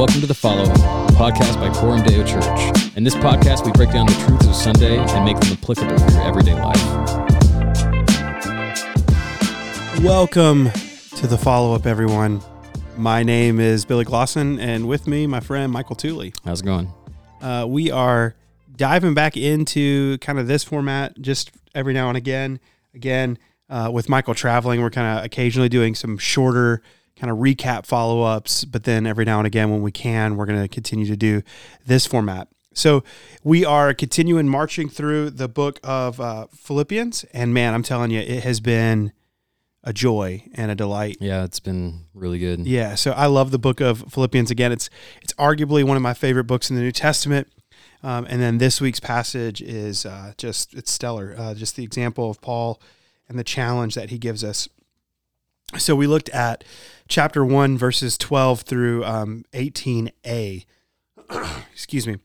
welcome to The Follow Up, a podcast by Coram Deo Church. In this podcast, we break down the truths of Sunday and make them applicable for your everyday life. Welcome to the follow up, everyone. My name is Billy Glosson, and with me, my friend Michael Tooley. How's it going? Uh, we are diving back into kind of this format just every now and again. Again, uh, with Michael traveling, we're kind of occasionally doing some shorter kind of recap follow ups, but then every now and again, when we can, we're going to continue to do this format. So we are continuing marching through the book of uh, Philippians, and man, I'm telling you, it has been a joy and a delight. Yeah, it's been really good. Yeah, so I love the book of Philippians. Again, it's it's arguably one of my favorite books in the New Testament. Um, and then this week's passage is uh, just it's stellar. Uh, just the example of Paul and the challenge that he gives us. So we looked at chapter one, verses twelve through um, eighteen a. Excuse me.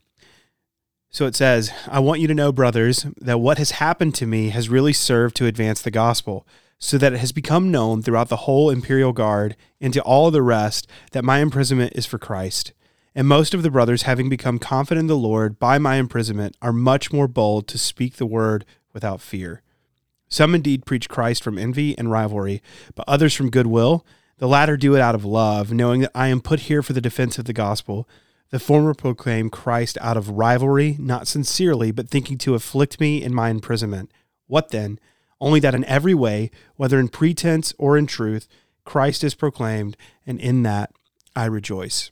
So it says, "I want you to know, brothers, that what has happened to me has really served to advance the gospel." so that it has become known throughout the whole imperial guard and to all the rest that my imprisonment is for Christ. And most of the brothers, having become confident in the Lord by my imprisonment, are much more bold to speak the word without fear. Some indeed preach Christ from envy and rivalry, but others from goodwill. The latter do it out of love, knowing that I am put here for the defense of the gospel. The former proclaim Christ out of rivalry, not sincerely, but thinking to afflict me in my imprisonment. What then? only that in every way, whether in pretense or in truth, Christ is proclaimed, and in that I rejoice.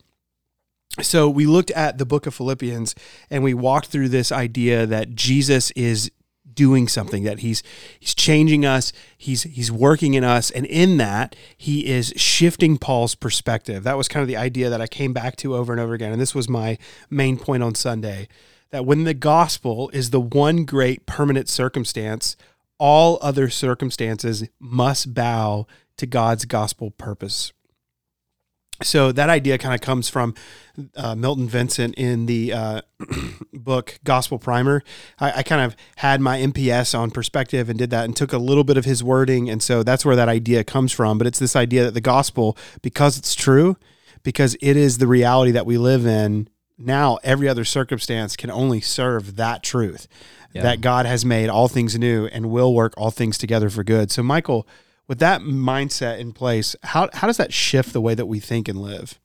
So we looked at the book of Philippians and we walked through this idea that Jesus is doing something that he's he's changing us he's he's working in us and in that he is shifting Paul's perspective that was kind of the idea that I came back to over and over again and this was my main point on Sunday that when the gospel is the one great permanent circumstance all other circumstances must bow to God's gospel purpose. So that idea kind of comes from uh, Milton Vincent in the uh, book Gospel Primer. I, I, kind of had my MPS on perspective and did that and took a little bit of his wording. And so that's where that idea comes from. But it's this idea that the gospel, because it's true, because it is the reality that we live in now, every other circumstance can only serve that truth yeah. that God has made all things new and will work all things together for good. So, Michael, with that mindset in place, how, how does that shift the way that we think and live?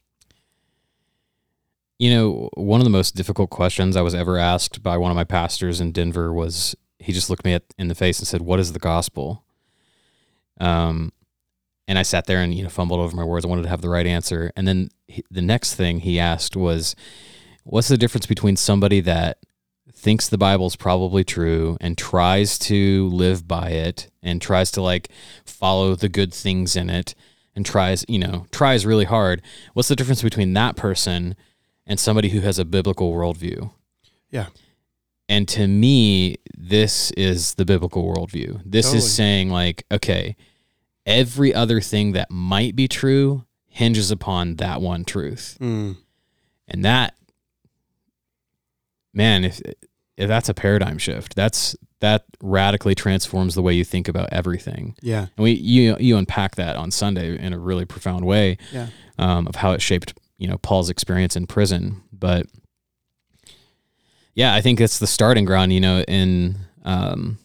You know, one of the most difficult questions I was ever asked by one of my pastors in Denver was he just looked me at, in the face and said, "What is the gospel?" Um, and I sat there and you know fumbled over my words. I wanted to have the right answer, and then he, the next thing he asked was, "What's the difference between somebody that thinks the Bible's probably true and tries to live by it and tries to like follow the good things in it and tries, you know, tries really hard. What's the difference between that person and somebody who has a biblical worldview? Yeah. And to me, this is the biblical worldview. This totally. is saying, like, okay, every other thing that might be true hinges upon that one truth. Mm. And that, man, if that's a paradigm shift. That's that radically transforms the way you think about everything. Yeah, and we you you unpack that on Sunday in a really profound way. Yeah, um, of how it shaped you know Paul's experience in prison, but yeah, I think it's the starting ground. You know, in um,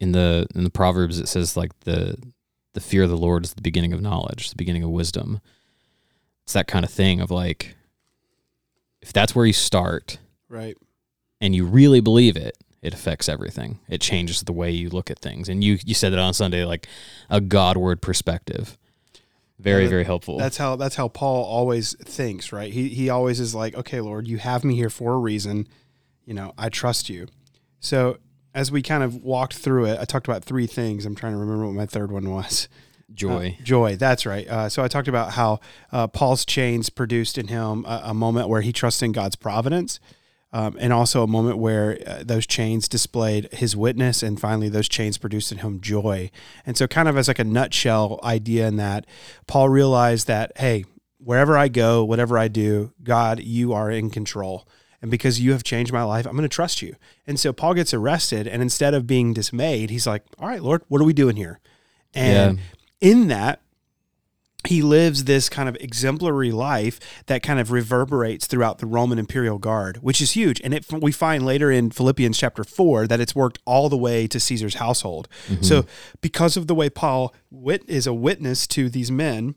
in the in the Proverbs it says like the the fear of the Lord is the beginning of knowledge, the beginning of wisdom. It's that kind of thing of like if that's where you start, right and you really believe it, it affects everything. It changes the way you look at things. And you you said that on Sunday, like a Godward perspective. Very, very helpful. That's how that's how Paul always thinks, right? He he always is like, Okay, Lord, you have me here for a reason. You know, I trust you. So as we kind of walked through it, I talked about three things. I'm trying to remember what my third one was. Joy. Uh, joy. That's right. Uh, so I talked about how uh, Paul's chains produced in him a, a, moment where he trusts in God's providence um, and also a moment where uh, those chains displayed his witness and finally those chains produced in him joy. And so kind of as like a nutshell idea in that paul realized that hey wherever i go whatever i do god you are in control. And because you have changed my life i'm going to trust you. And so paul gets arrested and instead of being dismayed he's like all right lord what are we doing here? And yeah. in that he lives this kind of exemplary life that kind of reverberates throughout the Roman imperial guard, which is huge. And it, we find later in Philippians chapter 4 that it's worked all the way to Caesar's household. Mm-hmm. So, because of the way Paul wit- is a witness to these men,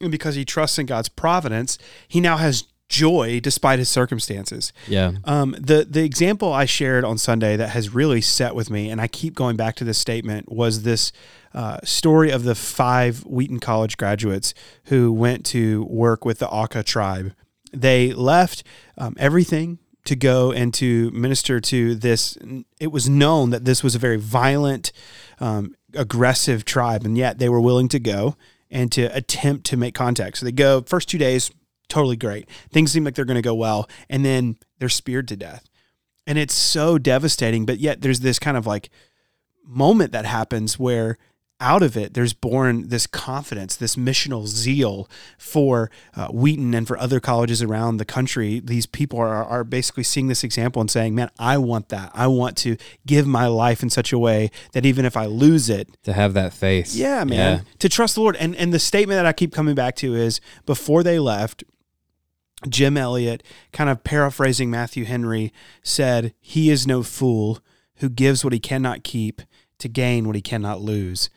and because he trusts in God's providence, he now has joy despite his circumstances. Yeah. Um, the the example I shared on Sunday that has really set with me, and I keep going back to this statement, was this uh, story of the five Wheaton College graduates who went to work with the Auca tribe. They left um, everything to go and to minister to this. It was known that this was a very violent, um, aggressive tribe, and yet they were willing to go and to attempt to make contact. So they go first two days, totally great. Things seem like they're going to go well, and then they're speared to death, and it's so devastating. But yet there's this kind of like moment that happens where out of it, there's born this confidence, this missional zeal for uh, Wheaton and for other colleges around the country. These people are, are basically seeing this example and saying, man, I want that. I want to give my life in such a way that even if I lose it, to have that faith. Yeah, man. Yeah. To trust the Lord. And, and the statement that I keep coming back to is before they left, Jim Elliot, kind of paraphrasing Matthew Henry, said, He is no fool who gives what he cannot keep to gain what he cannot lose.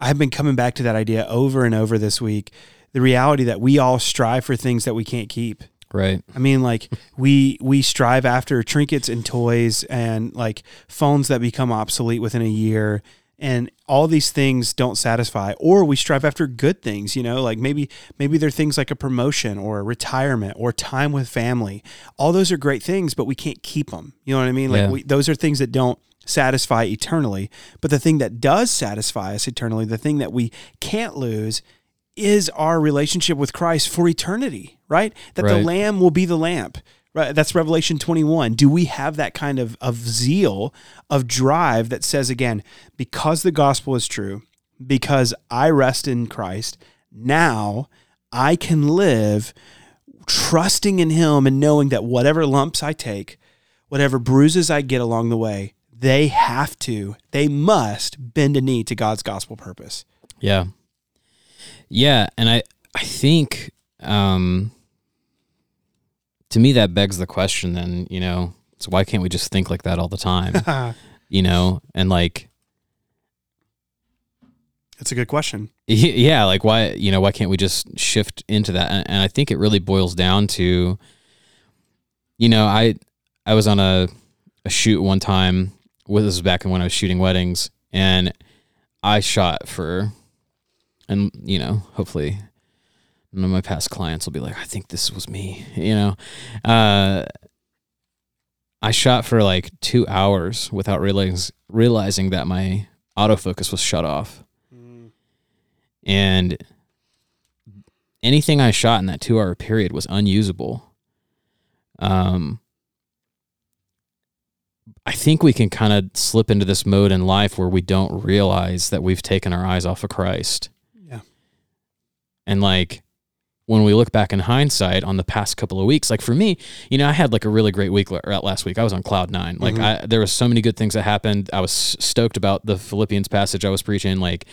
I've been coming back to that idea over and over this week. The reality that we all strive for things that we can't keep. Right. I mean, like we we strive after trinkets and toys and like phones that become obsolete within a year and all these things don't satisfy or we strive after good things you know like maybe maybe they're things like a promotion or a retirement or time with family all those are great things but we can't keep them you know what i mean like yeah. we, those are things that don't satisfy eternally. But the thing that does satisfy us eternally, the thing that we can't lose, is our relationship with Christ for eternity, right? That right. the Lamb will be the lamp. Right, that's Revelation 21. Do we have that kind of, of zeal, of drive that says, again, because the gospel is true, because I rest in Christ, now I can live trusting in Him and knowing that whatever lumps I take, whatever bruises I get along the way, they have to, they must bend a knee to God's gospel purpose. Yeah. Yeah. And I, I think, um, to me, that begs the question then, you know, so why can't we just think like that all the time? you know, and like, that's a good question. Yeah, like why you know why can't we just shift into that? And, and, I think it really boils down to, you know, I I was on a a shoot one time with this was back when I was shooting weddings, and I shot for, and you know, hopefully, none of my past clients will be like, I think this was me, you know. Uh, I shot for like two hours without realizing realizing that my autofocus was shut off, mm. and anything I shot in that two hour period was unusable. Um, I think we can kind of slip into this mode in life where we don't realize that we've taken our eyes off of Christ. Yeah. And like when we look back in hindsight on the past couple of weeks, like for me, you know, I had like a really great week last week. I was on cloud nine. Like mm-hmm. I, there was so many good things that happened. I was stoked about the Philippians passage I was preaching. Like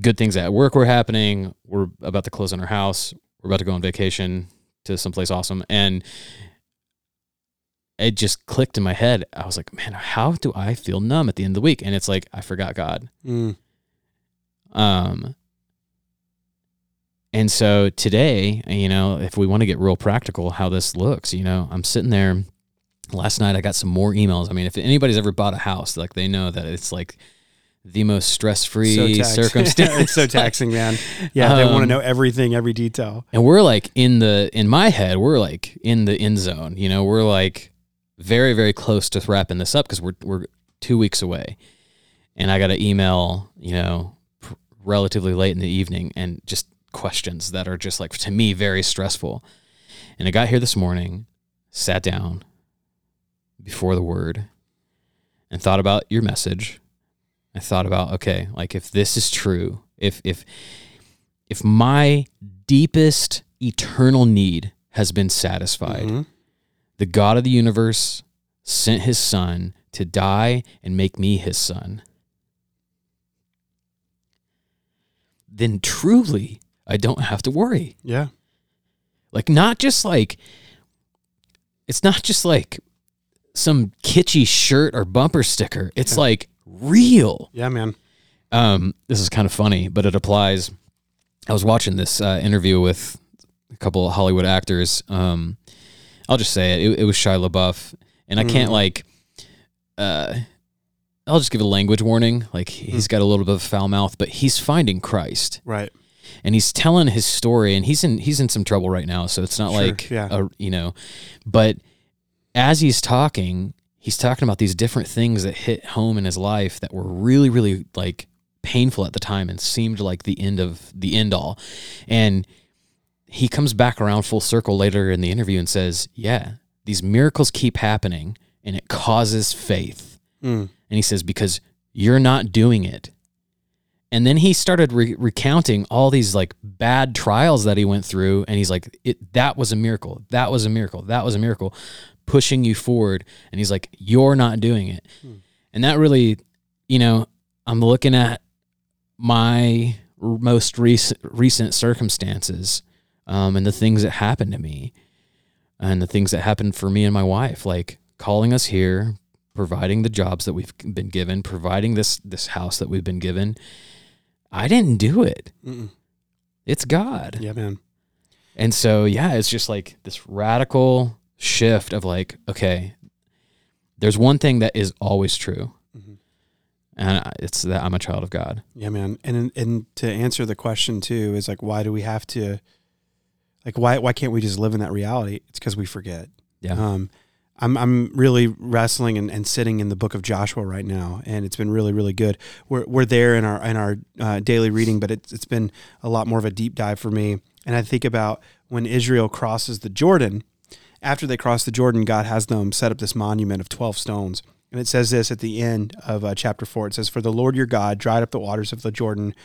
good things at work were happening. We're about to close on our house. We're about to go on vacation to someplace awesome. And it just clicked in my head. I was like, man, how do I feel numb at the end of the week? And it's like I forgot God. Mm. Um, and so today, you know, if we want to get real practical, how this looks, you know, I'm sitting there. Last night, I got some more emails. I mean, if anybody's ever bought a house, like they know that it's like the most stress-free so circumstance. it's so taxing, man. Yeah, they want to um, know everything, every detail. And we're like in the in my head, we're like in the end zone. You know, we're like very very close to wrapping this up because we're we're two weeks away, and I got an email, you know, pr- relatively late in the evening, and just questions that are just like to me very stressful. And I got here this morning, sat down before the word, and thought about your message. I thought about okay, like if this is true, if if if my deepest eternal need has been satisfied. Mm-hmm the God of the universe sent his son to die and make me his son, then truly I don't have to worry. Yeah. Like not just like it's not just like some kitschy shirt or bumper sticker. It's Yeah. like real. Yeah, man. Um, this is kind of funny, but it applies. I was watching this uh, interview with a couple of Hollywood actors. Um, I'll just say it. It, it was Shia LaBeouf, and I can't Mhm. like. Uh, I'll just give a language warning. Like he's got a little bit of foul mouth, but he's finding Christ, Right. And he's telling his story, and he's in he's in some trouble right now. So it's not Sure, like yeah. a, you know, but as he's talking, he's talking about these different things that hit home in his life that were really, really like painful at the time and seemed like the end of the end all. And he comes back around full circle later in the interview and says, Yeah, these miracles keep happening and it causes faith. Mm. And he says, Because you're not doing it. And then he started re- recounting all these like bad trials that he went through. And he's like, it, That was a miracle. That was a miracle. That was a miracle, pushing you forward. And he's like, You're not doing it. Hmm. And that really, you know, I'm looking at my most recent, recent circumstances um, and the things that happened to me and the things that happened for me and my wife, like calling us here, providing the jobs that we've been given, providing this this house that we've been given. I didn't do it. Mm-mm. It's God. Yeah, man. And so yeah, it's just like this radical shift of like, okay, there's one thing that is always true. Mhm. And it's that I'm a child of God. Yeah, man. And and to answer the question too is like, why do we have to? Like, why why can't we just live in that reality? It's because we forget. Yeah. Um, I'm I'm really wrestling and, and sitting in the book of Joshua right now, and it's been really really good. We're we're there in our in our uh, daily reading, but it's it's been a lot more of a deep dive for me. And I think about when Israel crosses the Jordan. After they cross the Jordan, God has them set up this monument of twelve stones, and it says this at the end of uh, chapter four. It says, "For the Lord your God dried up the waters of the Jordan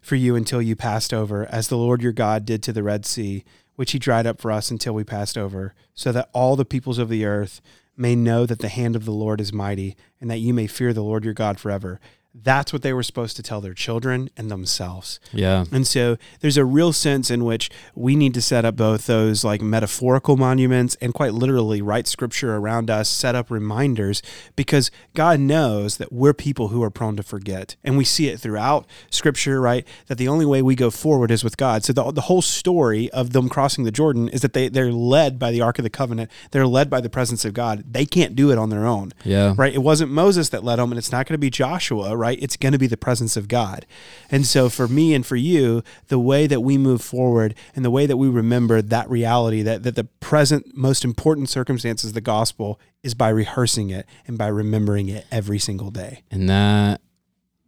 for you until you passed over, as the Lord your God did to the Red Sea." Which he dried up for us until we passed over, so that all the peoples of the earth may know that the hand of the Lord is mighty, and that you may fear the Lord your God forever. That's what they were supposed to tell their children and themselves. Yeah. And so there's a real sense in which we need to set up both those like metaphorical monuments and quite literally write scripture around us, set up reminders because God knows that we're people who are prone to forget. And we see it throughout scripture, right? That the only way we go forward is with God. So the, the whole story of them crossing the Jordan is that they, they're led by the Ark of the Covenant, they're led by the presence of God. They can't do it on their own Yeah. right? It wasn't Moses that led them, and it's not going to be Joshua, right? It's going to be the presence of God. And so, for me and for you, the way that we move forward and the way that we remember that reality, that, that the present most important circumstances of the gospel is by rehearsing it and by remembering it every single day. And that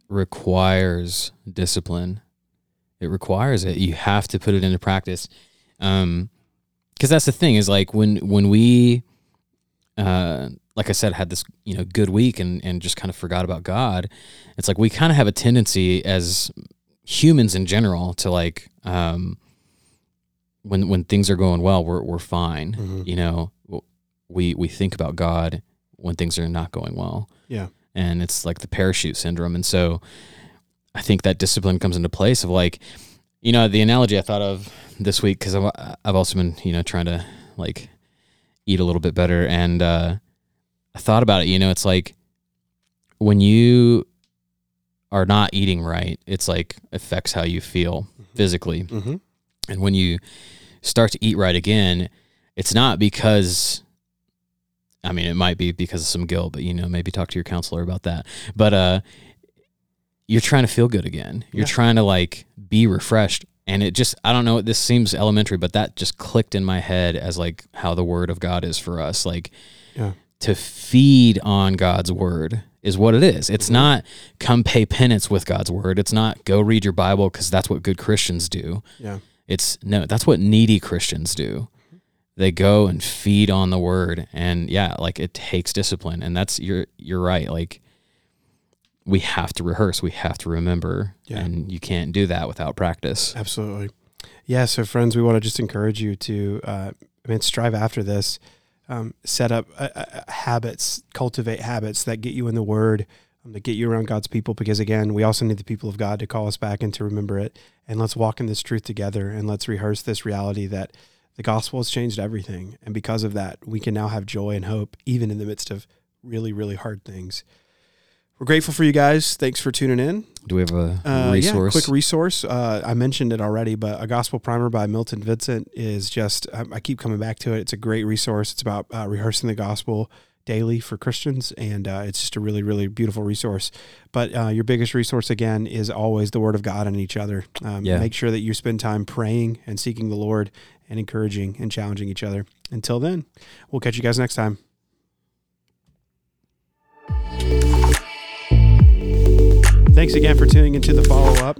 requires discipline. It requires it. You have to put it into practice. Um, because that's the thing is like when when we, uh, like I said, had this you know good week and and just kind of forgot about God. It's like we kind of have a tendency as humans in general to like um when when things are going well we're we're fine Mhm. you know we we think about God when things are not going well Yeah. and it's like the parachute syndrome and so i think that discipline comes into place of like you know the analogy i thought of this week because I've, I've also been you know trying to like eat a little bit better and uh i thought about it you know it's like when you are not eating right it's like affects how you feel physically Mm-hmm. and when you start to eat right again, it's not because I mean, it might be because of some guilt, but you know, maybe talk to your counselor about that. But uh you're trying to feel good again. You're Yeah. trying to like be refreshed. And it just I don't know, this seems elementary, but that just clicked in my head as like how the word of God is for us. Like Yeah. To feed on God's word is what it is. It's not come pay penance with God's word. It's not go read your Bible because that's what good Christians do. Yeah. It's no, that's what needy Christians do. They go and feed on the word and yeah, like it takes discipline and that's you're you're right. Like we have to rehearse, we have to remember Yeah. and you can't do that without practice. Absolutely. Yeah. So, friends, we want to just encourage you to, uh, I mean, strive after this. Um, set up uh, uh, habits, cultivate habits that get you in the Word, um, to get you around God's people because, again, we also need the people of God to call us back and to remember it. And let's walk in this truth together and let's rehearse this reality that the gospel has changed everything. And because of that, we can now have joy and hope, even in the midst of really, really hard things. We're grateful for you guys. Thanks for tuning in. Do we have a Uh, resource? Yeah, quick resource. Uh, I mentioned it already, but a gospel primer by Milton Vincent is just. I, I keep coming back to it. It's a great resource. It's about uh, rehearsing the gospel daily for Christians, and uh, it's just a really, really beautiful resource. But uh, your biggest resource again is always the Word of God and each other. Um, Yeah. Make sure that you spend time praying and seeking the Lord and encouraging and challenging each other. Until then, we'll catch you guys next time. Thanks again for tuning into the follow up.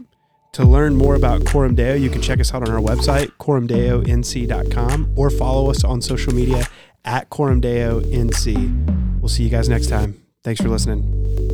To learn more about Coram Deo, you can check us out on our website, coramdeonc.com, or follow us on social media at Coram NC. We'll see you guys next time. Thanks for listening.